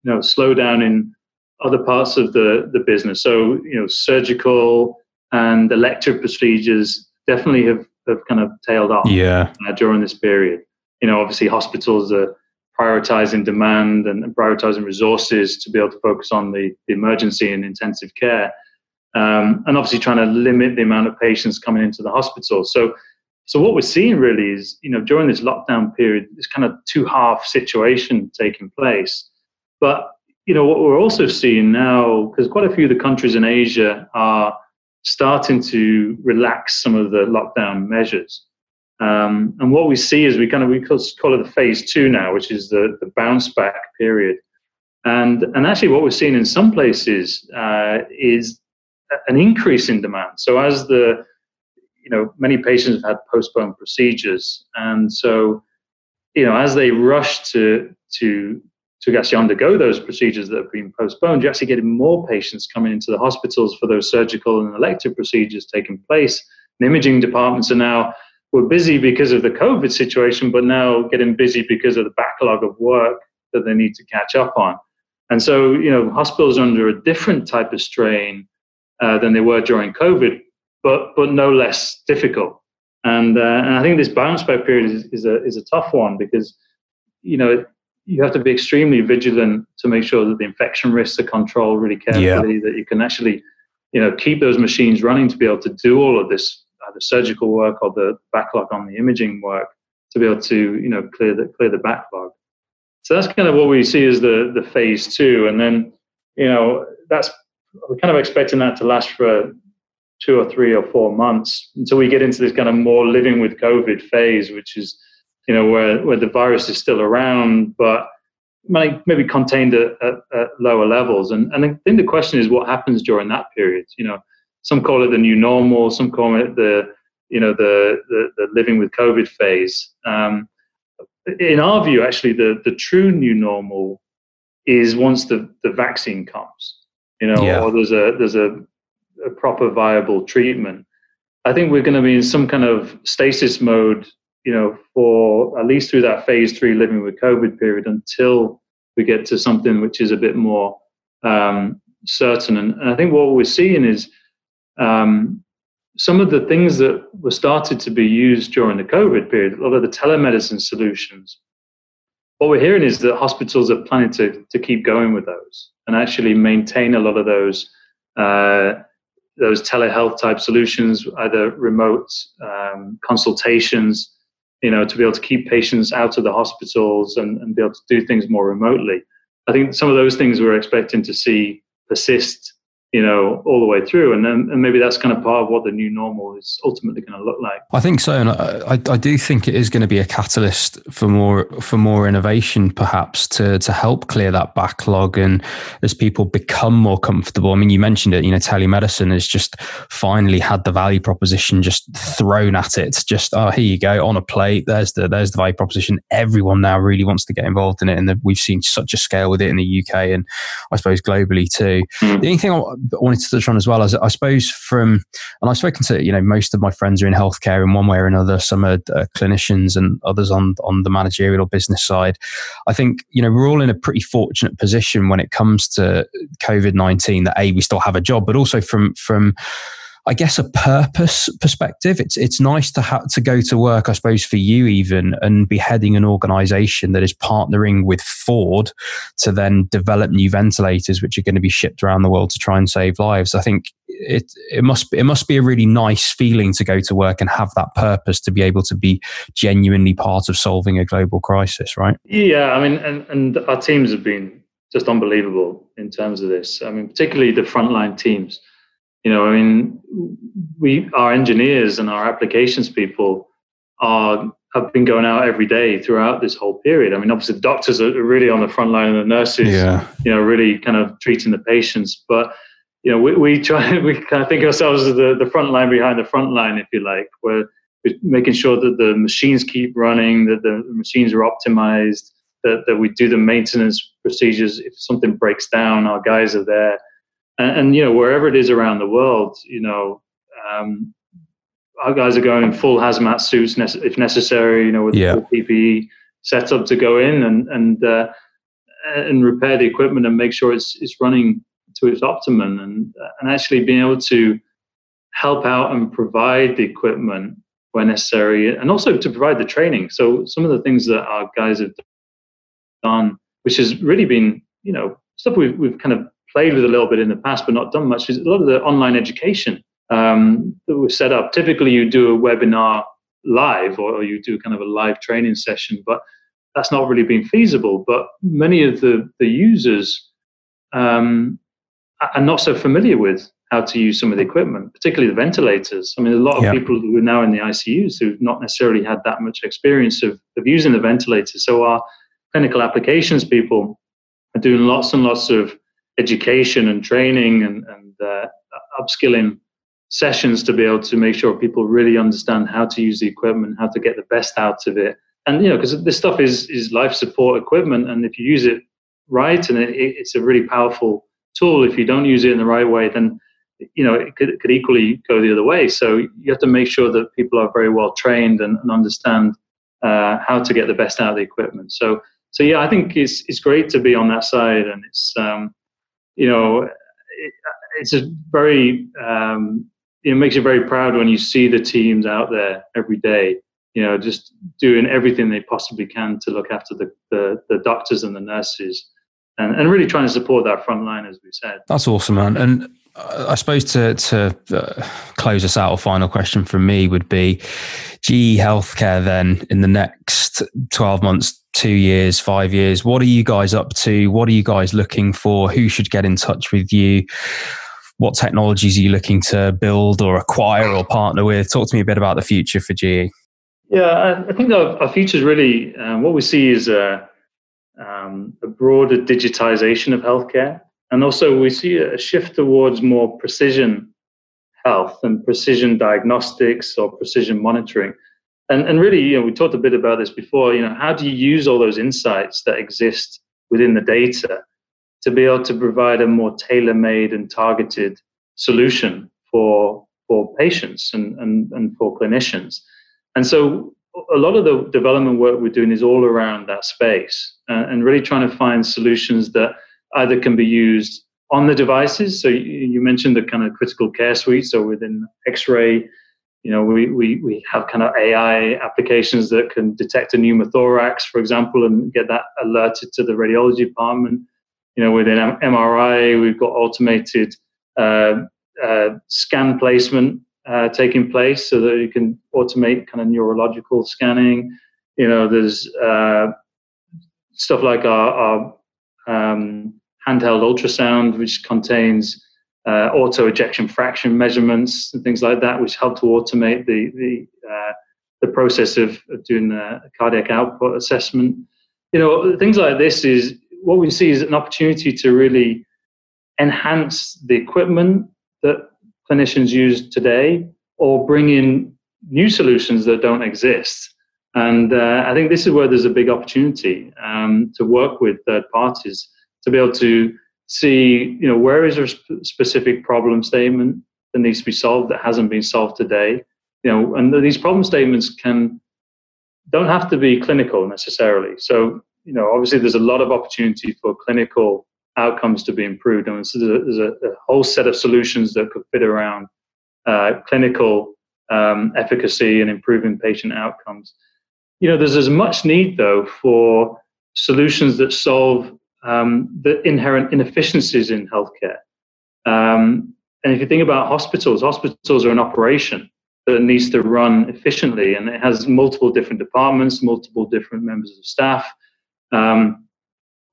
you know slowdown in other parts of the, the business. So, you know, surgical and elective procedures definitely have, have kind of tailed off yeah. Uh, during this period. You know, obviously hospitals are prioritizing demand and prioritizing resources to be able to focus on the, the emergency and intensive care. Um, and obviously trying to limit the amount of patients coming into the hospital. So, so what we're seeing really is, you know, during this lockdown period, this kind of two half situation taking place. But you know, what we're also seeing now, because quite a few of the countries in Asia are starting to relax some of the lockdown measures. Um, and what we see is we kind of we call it the phase two now, which is the, the bounce back period. And and actually, what we're seeing in some places uh, is an increase in demand. So as the you know many patients have had postponed procedures, and so you know as they rush to to to actually undergo those procedures that have been postponed, you're actually getting more patients coming into the hospitals for those surgical and elective procedures taking place. And imaging departments are now we're busy because of the COVID situation, but now getting busy because of the backlog of work that they need to catch up on. And so, you know, hospitals are under a different type of strain uh, than they were during COVID, but but no less difficult. And uh, and I think this bounce back period is, is a is a tough one because you know you have to be extremely vigilant to make sure that the infection risks are controlled really carefully, yeah. that you can actually, you know, keep those machines running to be able to do all of this, uh, the surgical work or the backlog on the imaging work, to be able to, you know, clear the clear the backlog. So that's kind of what we see as the the phase two, and then, you know, that's we're kind of expecting that to last for two or three or four months until we get into this kind of more living with COVID phase, which is you know, where, where the virus is still around, but maybe contained at, at, at, lower levels. And, and I think the question is what happens during that period. You know, some call it the new normal, some call it the, you know, the, the, the living with COVID phase. Um, in our view, actually, the, the true new normal is once the, the vaccine comes, you know, yeah. or there's a, there's a, a proper viable treatment. I think we're going to be in some kind of stasis mode you know, for at least through that phase three living with COVID period until we get to something which is a bit more um, certain. And, and, I think what we're seeing is um, some of the things that were started to be used during the COVID period, a lot of the telemedicine solutions, what we're hearing is that hospitals are planning to, to keep going with those and actually maintain a lot of those uh, those telehealth type solutions, either remote um, consultations, you know, to be able to keep patients out of the hospitals and, and be able to do things more remotely. I think some of those things we're expecting to see persist you know, all the way through. And then and maybe that's kind of part of what the new normal is ultimately going to look like. I think so, and I, I do think it is going to be a catalyst for more for more innovation, perhaps to to help clear that backlog and as people become more comfortable. I mean, you mentioned it. You know, telemedicine has just finally had the value proposition just thrown at it. Just oh, here you go on a plate. There's the there's the value proposition. Everyone now really wants to get involved in it, and the, we've seen such a scale with it in the UK and I suppose globally too. Mm. The only thing I, wanted to touch on as well as I suppose from, and I've spoken to you know most of my friends are in healthcare in one way or another. Some are uh, clinicians and others on on the managerial business side. I think you know we're all in a pretty fortunate position when it comes to COVID nineteen that a we still have a job, but also from from I guess a purpose perspective. It's it's nice to have to go to work, I suppose, for you even, and be heading an organisation that is partnering with Ford to then develop new ventilators, which are going to be shipped around the world to try and save lives. I think it it must it must be a really nice feeling to go to work and have that purpose to be able to be genuinely part of solving a global crisis, right? Yeah, I mean, and and our teams have been just unbelievable in terms of this. I mean, particularly the frontline teams you know, I mean, we our engineers and our applications people are have been going out every day throughout this whole period. I mean, obviously, the doctors are really on the front line, and the nurses, yeah. you know, really kind of treating the patients. But you know, we, we try we kind of think of ourselves as the, the front line behind the front line, if you like, where we're making sure that the machines keep running, that the machines are optimized, that, that we do the maintenance procedures. If something breaks down, our guys are there and, and you know wherever it is around the world, you know, um, our guys are going in full hazmat suits if necessary. You know, with yeah. full PPE set up to go in and and uh, and repair the equipment and make sure it's it's running to its optimum and and actually being able to help out and provide the equipment where necessary and also to provide the training so some of the things that our guys have done which has really been you know stuff we've, we've kind of played with a little bit in the past, but not done much, is a lot of the online education um, that was set up. Typically, you do a webinar live or you do kind of a live training session, but that's not really been feasible. But many of the, the users um, are not so familiar with how to use some of the equipment, particularly the ventilators. I mean, a lot of people who are now in the ICUs who've not necessarily had that much experience of, of using the ventilator. So our clinical applications people are doing lots and lots of education and training and, and uh, upskilling sessions to be able to make sure people really understand how to use the equipment, how to get the best out of it. And you know, because this stuff is is life support equipment, and if you use it right, and it, it's a really powerful tool. If you don't use it in the right way, then you know it could, it could equally go the other way. So you have to make sure that people are very well trained and, and understand uh, how to get the best out of the equipment. So so yeah, I think it's it's great to be on that side, and it's um, you know, it, it's a very, um, it makes you very proud when you see the teams out there every day, you know, just doing everything they possibly can to look after the, the, the doctors and the nurses and, and really trying to support that front line, as we said. That's awesome, man. And I suppose to to uh, close us out, a final question from me would be GE Healthcare. Then, in the next twelve months, two years, five years, what are you guys up to? What are you guys looking for? Who should get in touch with you? What technologies are you looking to build or acquire or partner with? Talk to me a bit about the future for GE. Yeah, I think our, our future is really um, what we see is a, um, a broader digitization of healthcare and also, we see a shift towards more precision health and precision diagnostics or precision monitoring. And, and really, you know, we talked a bit about this before. You know, how do you use all those insights that exist within the data to be able to provide a more tailor-made and targeted solution for for patients and, and, and for clinicians? And so, a lot of the development work we're doing is all around that space uh, and really trying to find solutions that either can be used on the devices. So you, mentioned the kind of critical care suite. So within X-ray, you know, we, we, we have kind of AI applications that can detect a pneumothorax, for example, and get that alerted to the radiology department. You know, within MRI, we've got automated uh, uh, scan placement uh, taking place so that you can automate kind of neurological scanning. You know, there's uh, stuff like our, our um, handheld ultrasound, which contains uh, auto ejection fraction measurements and things like that, which help to automate the the uh, the process of, of doing a cardiac output assessment. You know, things like this is what we see is an opportunity to really enhance the equipment that clinicians use today, or bring in new solutions that don't exist. And uh, I think this is where there's a big opportunity um, to work with third parties to be able to see, you know, where is there a specific problem statement that needs to be solved that hasn't been solved today, you know, and these problem statements can don't have to be clinical necessarily. So, you know, obviously there's a lot of opportunity for clinical outcomes to be improved, and so there's, a, there's a, a, whole set of solutions that could fit around uh, clinical um, efficacy and improving patient outcomes. You know, there's as much need though for solutions that solve um, the inherent inefficiencies in healthcare. Um, and if you think about hospitals, hospitals are an operation that needs to run efficiently, and it has multiple different departments, multiple different members of staff, um,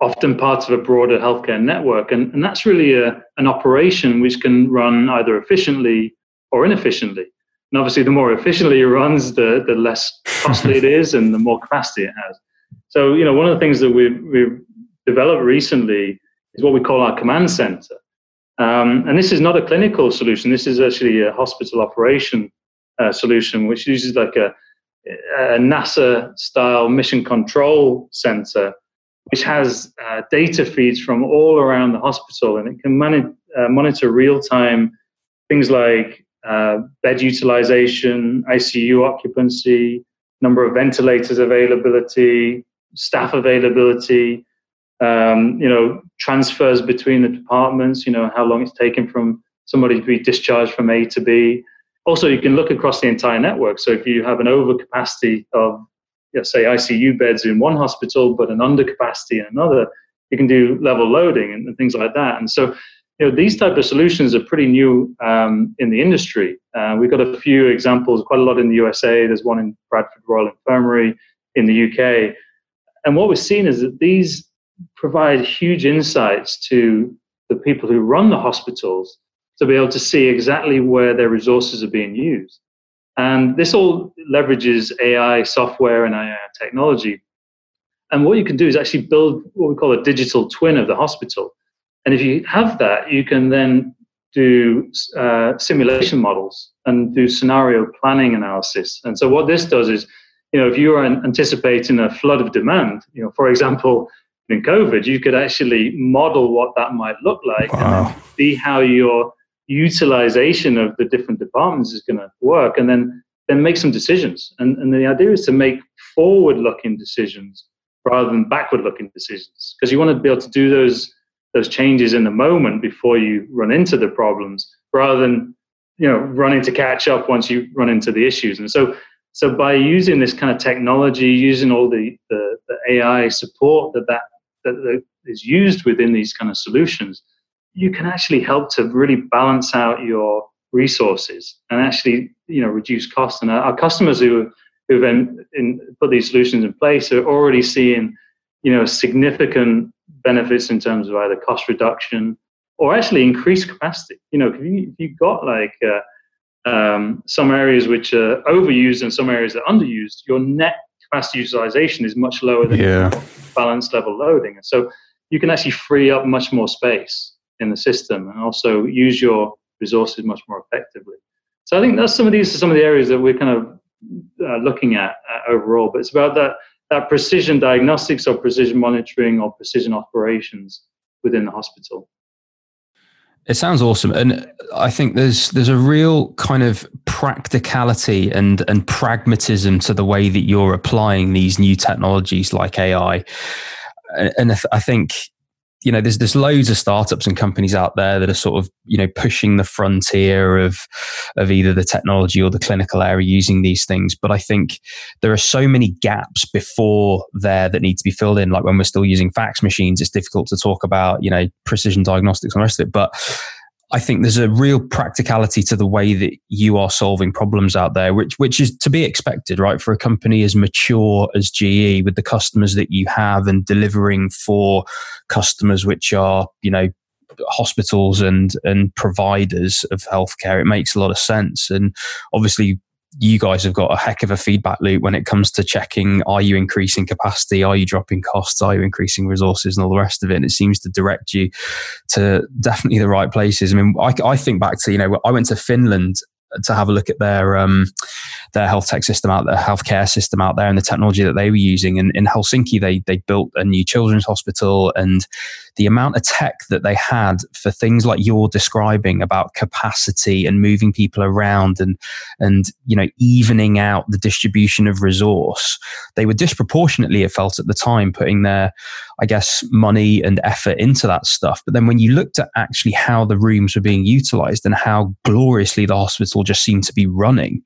often parts of a broader healthcare network. And, and that's really a, an operation which can run either efficiently or inefficiently. And obviously, the more efficiently it runs, the, the less costly it is and the more capacity it has. So, you know, one of the things that we've, we've developed recently is what we call our command center. Um, and this is not a clinical solution. This is actually a hospital operation uh, solution, which uses like a, a NASA style mission control center, which has uh, data feeds from all around the hospital and it can uh, monitor real time things like uh, bed utilization, ICU occupancy, number of ventilators availability, staff availability, um, you know, transfers between the departments, you know, how long it's taken from somebody to be discharged from A to B. Also, you can look across the entire network. So if you have an overcapacity of, you know, say, ICU beds in one hospital, but an undercapacity in another, you can do level loading and, and things like that. And so, you know, these type of solutions are pretty new um, in the industry. Uh, we've got a few examples, quite a lot in the USA. There's one in Bradford Royal Infirmary in the UK. And what we're seeing is that these provide huge insights to the people who run the hospitals to be able to see exactly where their resources are being used. And this all leverages AI software and AI technology. And what you can do is actually build what we call a digital twin of the hospital. And if you have that, you can then do uh, simulation models and do scenario planning analysis. And so what this does is, you know, if you are anticipating a flood of demand, you know, for example, in COVID, you could actually model what that might look like wow. and see how your utilization of the different departments is going to work, and then then make some decisions. And, and the idea is to make forward-looking decisions rather than backward-looking decisions, because you want to be able to do those those changes in the moment before you run into the problems, rather than you know running to catch up once you run into the issues. And so so by using this kind of technology, using all the, the, the AI support that that that is used within these kind of solutions, you can actually help to really balance out your resources and actually you know reduce costs. And our customers who in, in, put these solutions in place are already seeing you know significant benefits in terms of either cost reduction or actually increased capacity. You know, if you if you've got like uh, um, some areas which are overused and some areas that are underused, your net capacity utilization is much lower than yeah. balanced level loading. And so you can actually free up much more space in the system and also use your resources much more effectively. So I think that's some of these are some of the areas that we're kind of uh, looking at uh, overall. But it's about that that precision diagnostics or precision monitoring or precision operations within the hospital. It sounds awesome, and I think there's there's a real kind of practicality and and pragmatism to the way that you're applying these new technologies like AI, and I think you know, there's there's loads of startups and companies out there that are sort of you know pushing the frontier of of either the technology or the clinical area using these things. But I think there are so many gaps before there that need to be filled in. Like when we're still using fax machines, it's difficult to talk about you know precision diagnostics and the rest of it. But I think there's a real practicality to the way that you are solving problems out there, which which is to be expected, right? For a company as mature as GE, with the customers that you have and delivering for customers which are, you know, hospitals and and providers of healthcare, it makes a lot of sense. And obviously, you guys have got a heck of a feedback loop when it comes to checking are you increasing capacity are you dropping costs are you increasing resources and all the rest of it and it seems to direct you to definitely the right places i mean i, I think back to you know i went to finland to have a look at their um, their health tech system out there, healthcare system out there, and the technology that they were using. And in Helsinki, they they built a new children's hospital, and the amount of tech that they had for things like you're describing about capacity and moving people around and and you know evening out the distribution of resource, they were disproportionately, it felt at the time, putting their I guess money and effort into that stuff. But then when you looked at actually how the rooms were being utilized and how gloriously the hospital just seemed to be running,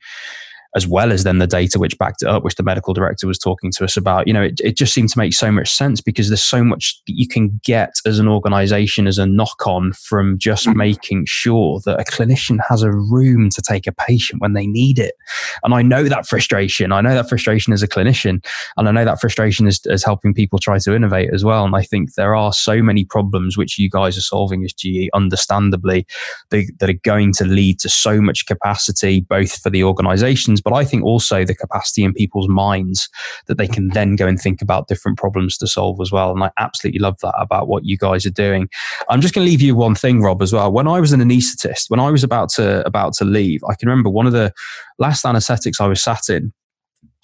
as well as then the data which backed it up, which the medical director was talking to us about. You know, it, it just seemed to make so much sense because there's so much that you can get as an organization as a knock on from just mm-hmm. making sure that a clinician has a room to take a patient when they need it. And I know that frustration. I know that frustration as a clinician. And I know that frustration is, is helping people try to innovate as well. And I think there are so many problems which you guys are solving as GE, understandably, they, that are going to lead to so much capacity, both for the organizations but I think also the capacity in people's minds that they can then go and think about different problems to solve as well. And I absolutely love that about what you guys are doing. I'm just going to leave you one thing, Rob, as well. When I was an anaesthetist, when I was about to about to leave, I can remember one of the last anesthetics I was sat in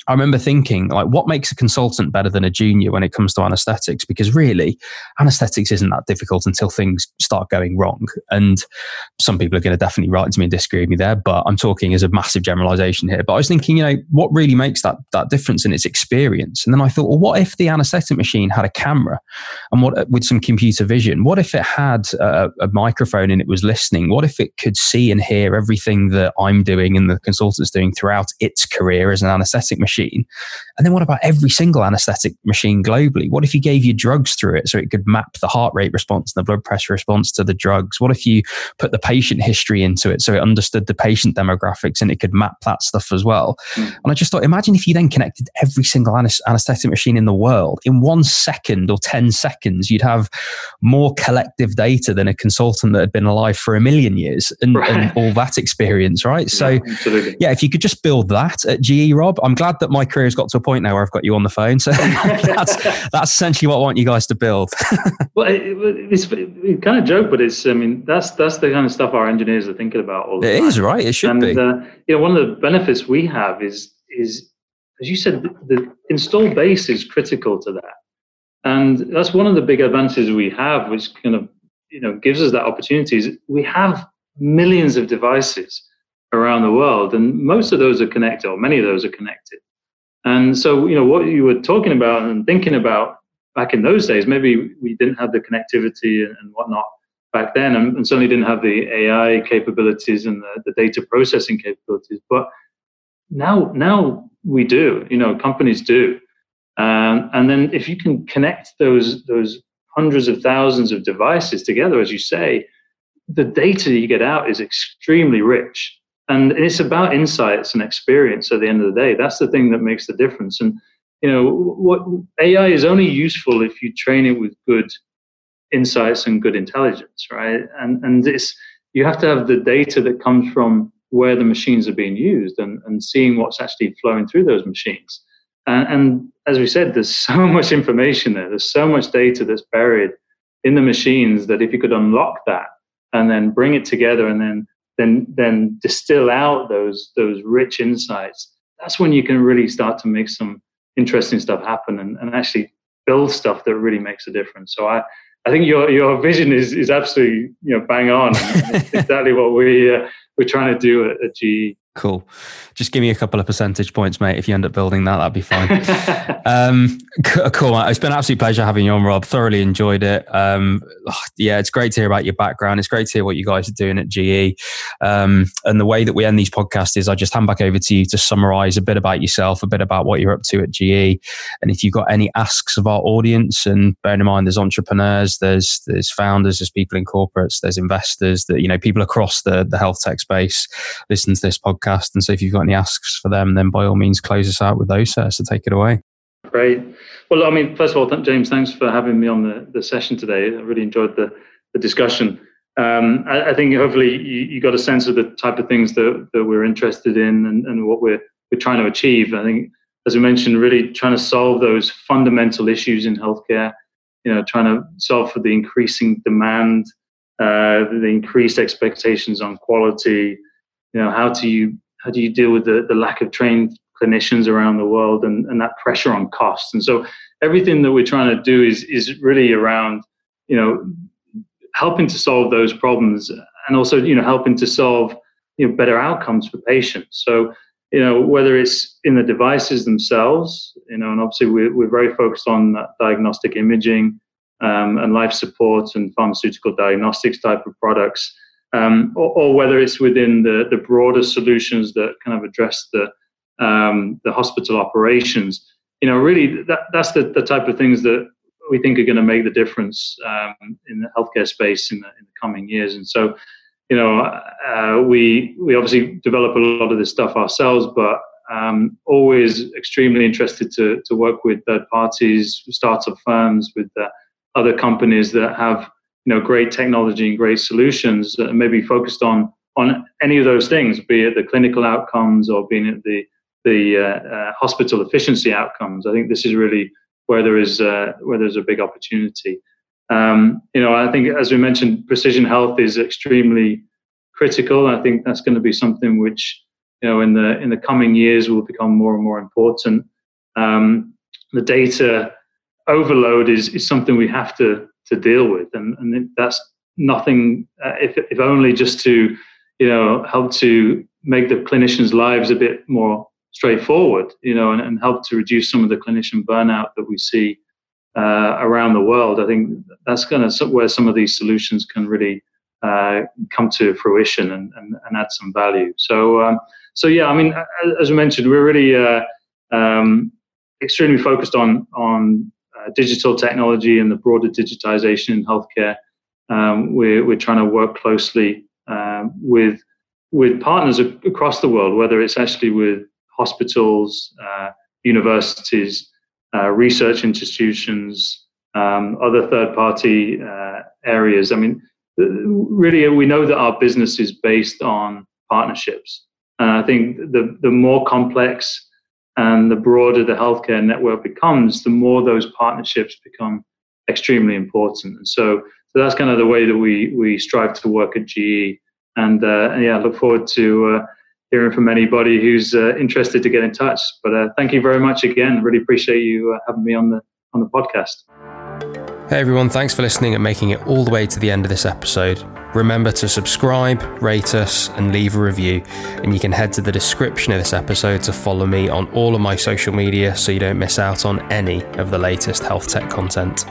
I remember thinking, like, what makes a consultant better than a junior when it comes to anesthetics? Because really, anesthetics isn't that difficult until things start going wrong. And some people are going to definitely write to me and disagree with me there, but I'm talking as a massive generalization here. But I was thinking, you know, what really makes that that difference in its experience? And then I thought, well, what if the anesthetic machine had a camera and what with some computer vision? What if it had a, a microphone and it was listening? What if it could see and hear everything that I'm doing and the consultant's doing throughout its career as an anesthetic machine? Machine? And then what about every single anesthetic machine globally? What if you gave you drugs through it so it could map the heart rate response and the blood pressure response to the drugs? What if you put the patient history into it so it understood the patient demographics and it could map that stuff as well? Mm. And I just thought, imagine if you then connected every single anesthetic machine in the world in one second or 10 seconds, you'd have more collective data than a consultant that had been alive for a million years and, right. and all that experience, right? Yeah, so, absolutely. yeah, if you could just build that at GE, Rob, I'm glad that that my career has got to a point now where I've got you on the phone. So that's that's essentially what I want you guys to build. well, it, it's it kind of joke, but it's I mean that's that's the kind of stuff our engineers are thinking about all the it time. It is right. It should and, be. Uh, you know, one of the benefits we have is is as you said, the, the install base is critical to that, and that's one of the big advantages we have, which kind of you know gives us that opportunity. Is we have millions of devices around the world, and most of those are connected, or many of those are connected. And so, you know, what you were talking about and thinking about back in those days, maybe we didn't have the connectivity and, whatnot back then, and, and, certainly didn't have the AI capabilities and the, the data processing capabilities. But now, now we do. You know, companies do. Um, and then if you can connect those those hundreds of thousands of devices together, as you say, the data you get out is extremely rich and it's about insights and experience at the end of the day. That's the thing that makes the difference. And you know what ai is only useful if you train it with good insights and good intelligence right? And and this you have to have the data that comes from where the machines are being used and, and seeing what's actually flowing through those machines. And, and as we said there's so much information there. There's so much data that's buried in the machines that if you could unlock that and then bring it together and then then then distill out those those rich insights that's when you can really start to make some interesting stuff happen and, and actually build stuff that really makes a difference. So i i think your your vision is is absolutely you know bang on. Exactly what we uh, we're trying to do at, at GE Cool. Just give me a couple of percentage points, mate. If you end up building that, that'd be fine. um, cool. Mate. It's been an absolute pleasure having you on, Rob. Thoroughly enjoyed it. Um, yeah, it's great to hear about your background. It's great to hear what you guys are doing at GE. Um, and the way that we end these podcasts is I just hand back over to you to summarize a bit about yourself, a bit about what you're up to at GE. And if you've got any asks of our audience, and bearing in mind there's entrepreneurs, there's there's founders, there's people in corporates, there's investors, that you know, people across the, the health tech space listen to this podcast podcast. And so if you've got any asks for them, then by all means close us out with those, sir. So take it away. Great. Well, I mean, first of all, James, thanks for having me on the, the session today. I really enjoyed the, the discussion. Um, I, I, think hopefully you, you, got a sense of the type of things that, that we're interested in and, and what we're, we're trying to achieve. I think, as we mentioned, really trying to solve those fundamental issues in healthcare, you know, trying to solve for the increasing demand, uh, the increased expectations on quality, you know, how do you how do you deal with the, the lack of trained clinicians around the world and, and that pressure on costs? And so everything that we're trying to do is is really around, you know, helping to solve those problems and also, you know, helping to solve you know better outcomes for patients. So you know whether it's in the devices themselves you know and obviously we're, we're very focused on diagnostic imaging um, and life support and pharmaceutical diagnostics type of products um, or, or, whether it's within the, the broader solutions that kind of address the um, the hospital operations. You know, really, that, that's the, the type of things that we think are going to make the difference um, in the healthcare space in the, in the coming years. And so, you know, uh, we we obviously develop a lot of this stuff ourselves, but um, always extremely interested to to work with third parties, startup firms, with uh, other companies that have you know great technology and great solutions that maybe focused on on any of those things, be it the clinical outcomes or being at the the uh, uh, hospital efficiency outcomes. I think this is really where there is uh, where there's a big opportunity. Um, you know, I think as we mentioned, precision health is extremely critical. I think that's going to be something which you know in the in the coming years will become more and more important. Um, the data overload is is something we have to to deal with, and and that's nothing. Uh, if if only just to you know help to make the clinicians' lives a bit more straightforward, you know, and, and help to reduce some of the clinician burnout that we see uh, around the world. I think that's kind of where some of these solutions can really uh, come to fruition and, and, and, add some value. So, um, so yeah, I mean, as I mentioned, we're really uh, um, extremely focused on on digital technology and the broader digitization in healthcare. Um, we're, we're trying to work closely um, with with partners across the world, whether it's actually with hospitals, uh, universities, uh, research institutions, um, other third-party uh, areas. I mean, really, we know that our business is based on partnerships, and I think the the more complex and the broader the healthcare network becomes, the more those partnerships become extremely important. And so, so that's kind of the way that we we strive to work at GE. And, uh, yeah, I look forward to uh, hearing from anybody who's uh, interested to get in touch. But uh, thank you very much again. Really appreciate you uh, having me on the on the podcast. Hey everyone, thanks for listening and making it all the way to the end of this episode. Remember to subscribe, rate us, and leave a review. And you can head to the description of this episode to follow me on all of my social media so you don't miss out on any of the latest health tech content.